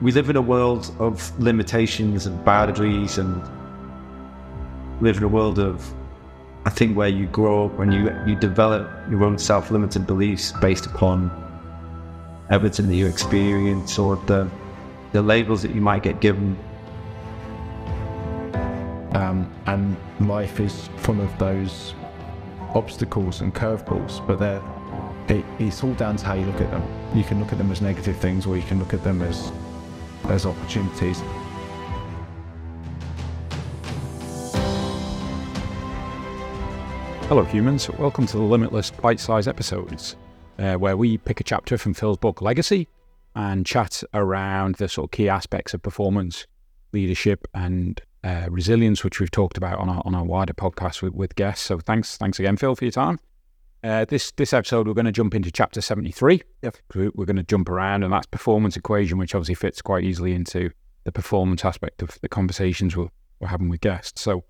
we live in a world of limitations and boundaries and live in a world of I think where you grow up and you you develop your own self-limited beliefs based upon everything that you experience or the the labels that you might get given. Um, and life is full of those obstacles and curveballs, but they're it, it's all down to how you look at them. You can look at them as negative things, or you can look at them as as opportunities. Hello, humans. Welcome to the Limitless Bite Size episodes, uh, where we pick a chapter from Phil's book Legacy and chat around the sort of key aspects of performance, leadership, and uh, resilience, which we've talked about on our, on our wider podcast with, with guests. So, thanks, thanks again, Phil, for your time. Uh, this this episode, we're going to jump into chapter seventy three. Yep. We're, going to jump around, and that's performance equation, which obviously fits quite easily into the performance aspect of the conversations we're, we're having with guests. So,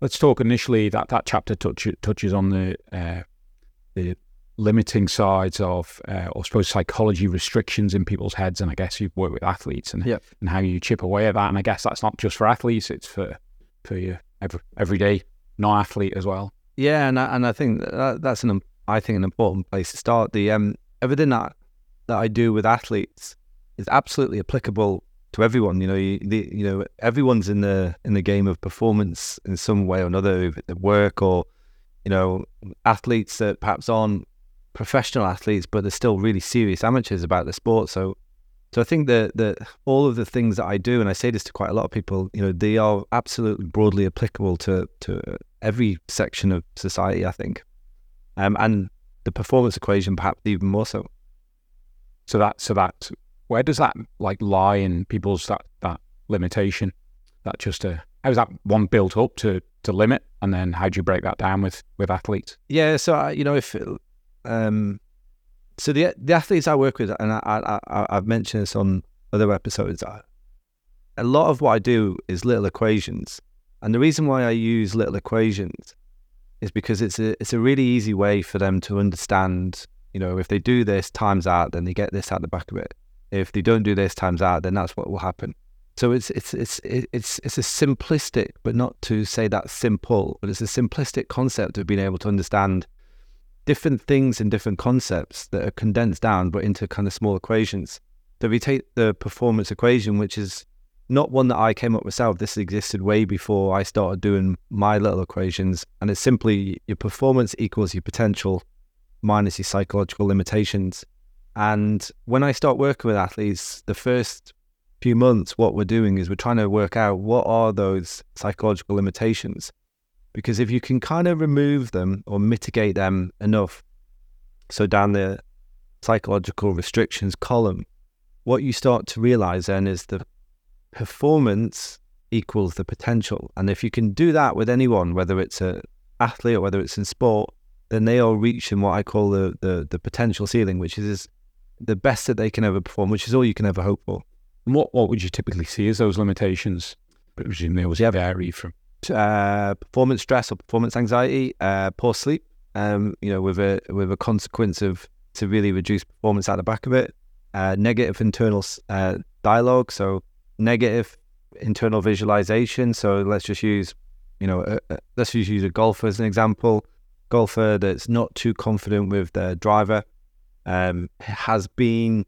let's talk initially that that chapter touch, touches on the uh, the limiting sides of, uh, or I suppose, psychology restrictions in people's heads. And I guess you've worked with athletes and Yep. and how you chip away at that. And I guess that's not just for athletes; it's for for your every, everyday non-athlete as well. Yeah, and I, and I think that, that's an I think an important place to start. The um everything that that I do with athletes is absolutely applicable to everyone. You know, you, the, you know everyone's in the in the game of performance in some way or another, it's work or you know athletes that perhaps aren't professional athletes, but they're still really serious amateurs about the sport. So. So I think that that all of the things that I do, and I say this to quite a lot of people, you know, they are absolutely broadly applicable to to every section of society, I think. Um, and the performance equation, perhaps even more so. So that so that where does that like lie in people's that that limitation? That just a how is that one built up to to limit, and then how do you break that down with with athletes? Yeah, so I, you know, if um, so the the athletes I work with, and I, I, I I've mentioned this on other episodes. I, a lot of what I do is little equations, and the reason why I use little equations is because it's a it's a really easy way for them to understand. You know, if they do this times out, then they get this out the back of it. If they don't do this times out, then that's what will happen. So it's it's it's it's it's a simplistic, but not to say that simple, but it's a simplistic concept of being able to understand different things and different concepts that are condensed down, but into kind of small equations. So if you take the performance equation, which is not one that I came up with myself, this existed way before I started doing my little equations, and it's simply your performance equals your potential minus your psychological limitations. And when I start working with athletes, the first few months, what we're doing is we're trying to work out what are those psychological limitations. Because if you can kind of remove them or mitigate them enough, so down the psychological restrictions column, what you start to realize then is the performance equals the potential. And if you can do that with anyone, whether it's a athlete or whether it's in sport, then they are reaching what I call the, the, the potential ceiling, which is the best that they can ever perform, which is all you can ever hope for. And what what would you typically see as those limitations? But presume they always Yeah. vary from. uh, performance stress or performance anxiety, uh, poor sleep, um, you know, with a with a consequence of severely reduced performance at the back of it, uh, negative internal uh, dialogue, so negative internal visualization. So let's just use, you know, uh, uh, let's just use a golfer as an example. Golfer that's not too confident with their driver um, has been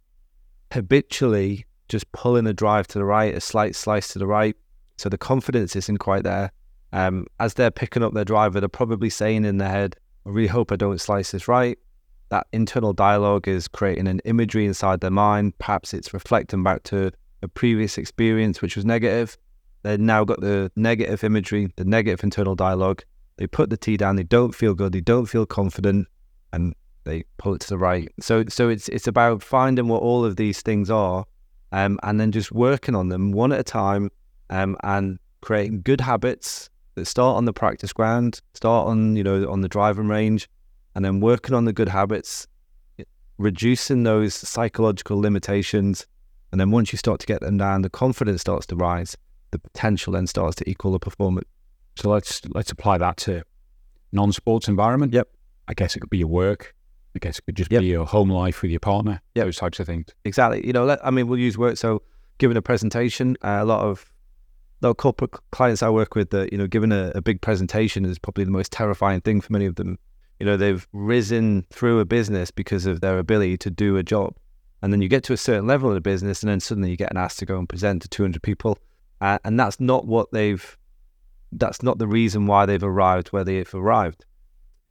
habitually just pulling a drive to the right, a slight slice to the right. So the confidence isn't quite there. Um, as they're picking up their driver, they're probably saying in their head, I really hope I don't slice this right. That internal dialogue is creating an imagery inside their mind. Perhaps it's reflecting back to a previous experience which was negative. They've now got the negative imagery, the negative internal dialogue. They put the tee down, they don't feel good, they don't feel confident, and they pull it to the right. So so it's it's about finding what all of these things are um, and then just working on them one at a time um, and creating good habits that start on the practice ground, start on you know on the driving range, and then working on the good habits, reducing those psychological limitations, and then once you start to get them down, the confidence starts to rise, the potential then starts to equal the performance. So let's let's apply that to non-sports environment. Yep. I guess it could be your work. I guess it could just Yep. be your home life with your partner. Yep. Those types of things. Exactly. You know, let, I mean, we'll use work. So giving a presentation. Uh, a lot of a lot of corporate clients I work with, that you know, giving a, a big presentation is probably the most terrifying thing for many of them. You know, they've risen through a business because of their ability to do a job, and then you get to a certain level in the business, and then suddenly you get an asked to go and present to 200 people, uh, and that's not what they've. That's not the reason why they've arrived where they've arrived.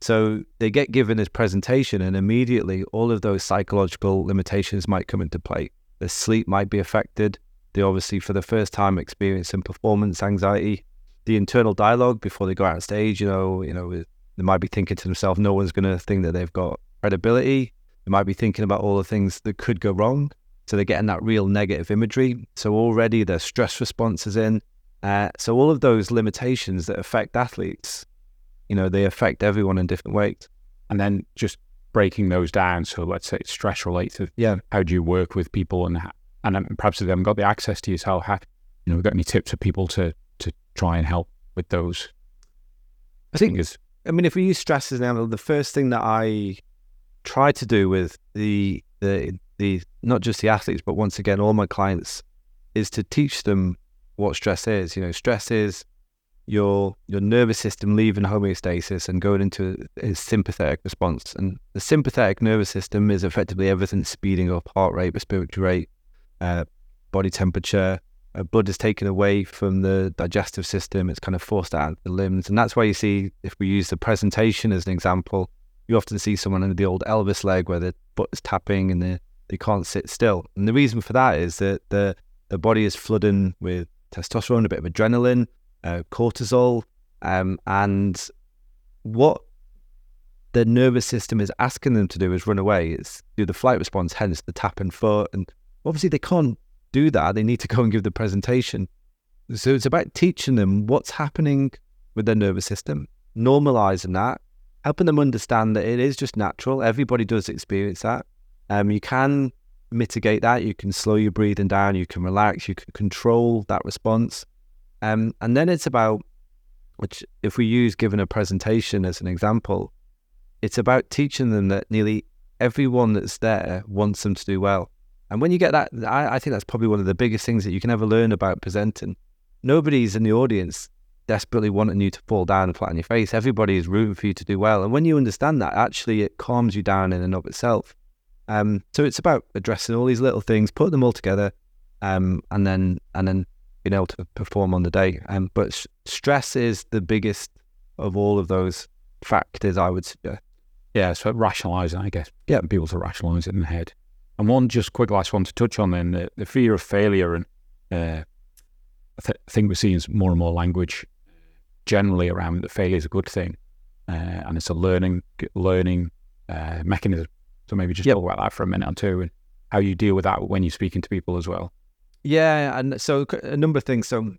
So they get given this presentation, and immediately all of those psychological limitations might come into play. Their sleep might be affected. They obviously, for the first time, experience some performance anxiety. The internal dialogue before they go out on stage, you know, you know, they might be thinking to themselves, no one's going to think that they've got credibility. They might be thinking about all the things that could go wrong. So they're getting that real negative imagery. So already their stress response is in. Uh, so all of those limitations that affect athletes, you know, they affect everyone in different ways. And then just breaking those down. So let's say it's stress related. Yeah. How do you work with people and and perhaps if they haven't got the access to yourself, how, you know, got any tips for people to to try and help with those? I think is. I mean, if we use stress as an example, the first thing that I try to do with the the the not just the athletes, but once again all my clients, is to teach them what stress is. You know, stress is your your nervous system leaving homeostasis and going into a sympathetic response. And the sympathetic nervous system is effectively everything speeding up heart rate, respiratory rate, uh, body temperature. Uh, blood is taken away from the digestive system. It's kind of forced out of the limbs, and that's why you see if we use the presentation as an example, you often see someone in the old Elvis leg where the butt is tapping and they they can't sit still. And the reason for that is that the the body is flooding with testosterone, a bit of adrenaline, uh, cortisol, um, and what the nervous system is asking them to do is run away. It's do the flight response, hence the tap and foot. And obviously, they can't do that. They need to go and give the presentation. So it's about teaching them what's happening with their nervous system, normalizing that, helping them understand that it is just natural. Everybody does experience that. Um, you can mitigate that. You can slow your breathing down. You can relax. You can control that response. Um, and then it's about, which if we use giving a presentation as an example, it's about teaching them that nearly everyone that's there wants them to do well. And when you get that, I, I think that's probably one of the biggest things that you can ever learn about presenting. Nobody's in the audience desperately wanting you to fall down and flat on your face. Everybody is rooting for you to do well. And when you understand that, actually, it calms you down in and of itself. Um, so it's about addressing all these little things, put them all together, um, and then and then being able to perform on the day. Um, but sh- stress is the biggest of all of those factors, I would suggest. Yeah, so rationalising, I guess. getting People to rationalise it in the head. And one just quick last one to touch on then the, the fear of failure. And uh, I, th- I think we're seeing more and more language generally around that failure is a good thing. Uh, and it's a learning learning uh, mechanism. So maybe just Yep. talk about that for a minute or two and how you deal with that when you're speaking to people as well. Yeah, and so a number of things. So,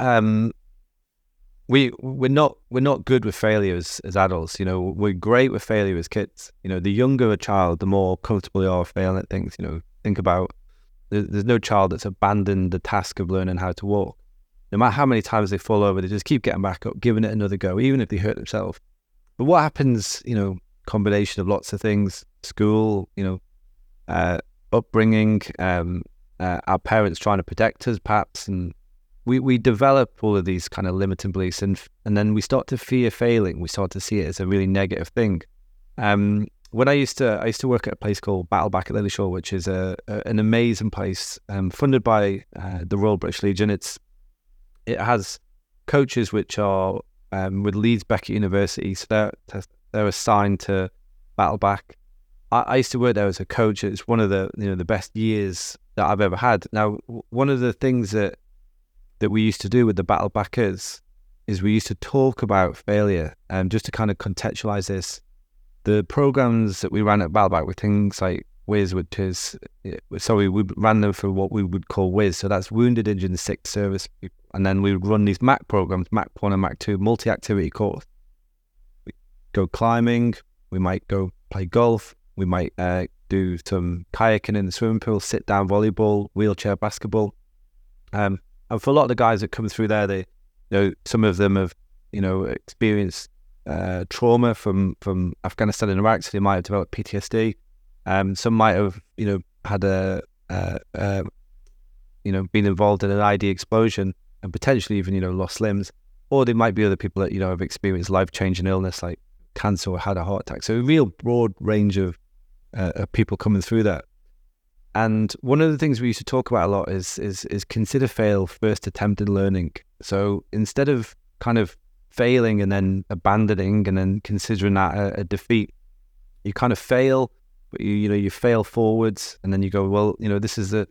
um, we we're not we're not good with failures as adults. You know, we're great with failure as kids. You know, the younger a child, the more comfortable they are failing at things. You know, think about there's no child that's abandoned the task of learning how to walk. No matter how many times they fall over, they just keep getting back up, giving it another go, even if they hurt themselves. But what happens? You know, combination of lots of things: school, you know, uh, upbringing, um, uh, our parents trying to protect us, perhaps, and we, we develop all of these kind of limiting beliefs, and and then we start to fear failing. We start to see it as a really negative thing. Um, when I used to I used to work at a place called Battleback at Lilleshall, which is a, a an amazing place, um, funded by uh, the Royal British Legion. It's it has coaches which are um, with Leeds Beckett University, so they're they're assigned to Battleback. I, I used to work there as a coach. It's one of the you know the best years that I've ever had. Now, one of the things that that we used to do with the Battlebackers is we used to talk about failure, and just to kind of contextualize this, the programs that we ran at Battleback were things like WIS, which is sorry, we ran them for what we would call WIS. So that's Wounded, and Sick Service, and then we would run these MAC programs, MAC One and MAC Two, multi-activity course. We go climbing. We might go play golf. We might uh, do some kayaking in the swimming pool, sit down volleyball, wheelchair basketball. Um, and for a lot of the guys that come through there, they, you know, some of them have, you know, experienced uh, trauma from from Afghanistan and Iraq, so they might have developed PTSD. Um, some might have, you know, had a, uh, uh, you know, been involved in an ID explosion and potentially even, you know, lost limbs. Or there might be other people that, you know, have experienced life changing illness like cancer or had a heart attack. So a real broad range of, uh, of people coming through that. And one of the things we used to talk about a lot is is is consider fail first attempt in learning. So instead of kind of failing and then abandoning and then considering that a, a defeat, you kind of fail, but you you know you fail forwards and then you go well you know this is a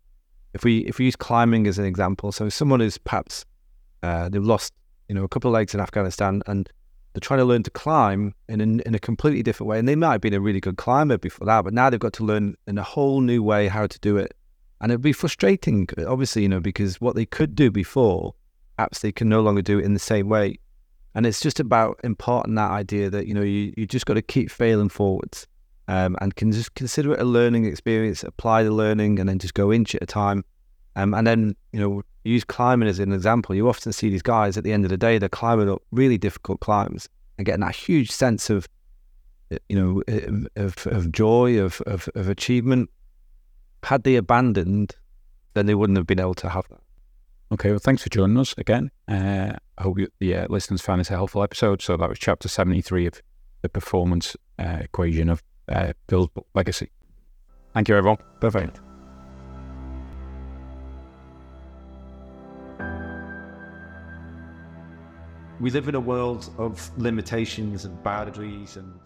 if we if we use climbing as an example. So someone is perhaps uh, they've lost you know a couple of legs in Afghanistan and they're trying to learn to climb in in a completely different way. And they might have been a really good climber before that, but now they've got to learn in a whole new way how to do it. And it'd be frustrating, obviously, you know, because what they could do before, perhaps they can no longer do it in the same way. And it's just about imparting that idea that, you know, you, you just got to keep failing forwards um, and can just consider it a learning experience, apply the learning, and then just go inch at a time. Um, and then, you know, use climbing as an example. You often see these guys at the end of the day, they're climbing up really difficult climbs and getting that huge sense of, uh, you know, of, of joy, of, of, of achievement. Had they abandoned, then they wouldn't have been able to have that. Okay, well, thanks for joining us again. Uh, I hope the uh, listeners found this a helpful episode. So that was chapter 73 of the performance uh, equation of uh, book Legacy. Thank you, everyone. Perfect. we live in a world of limitations and boundaries and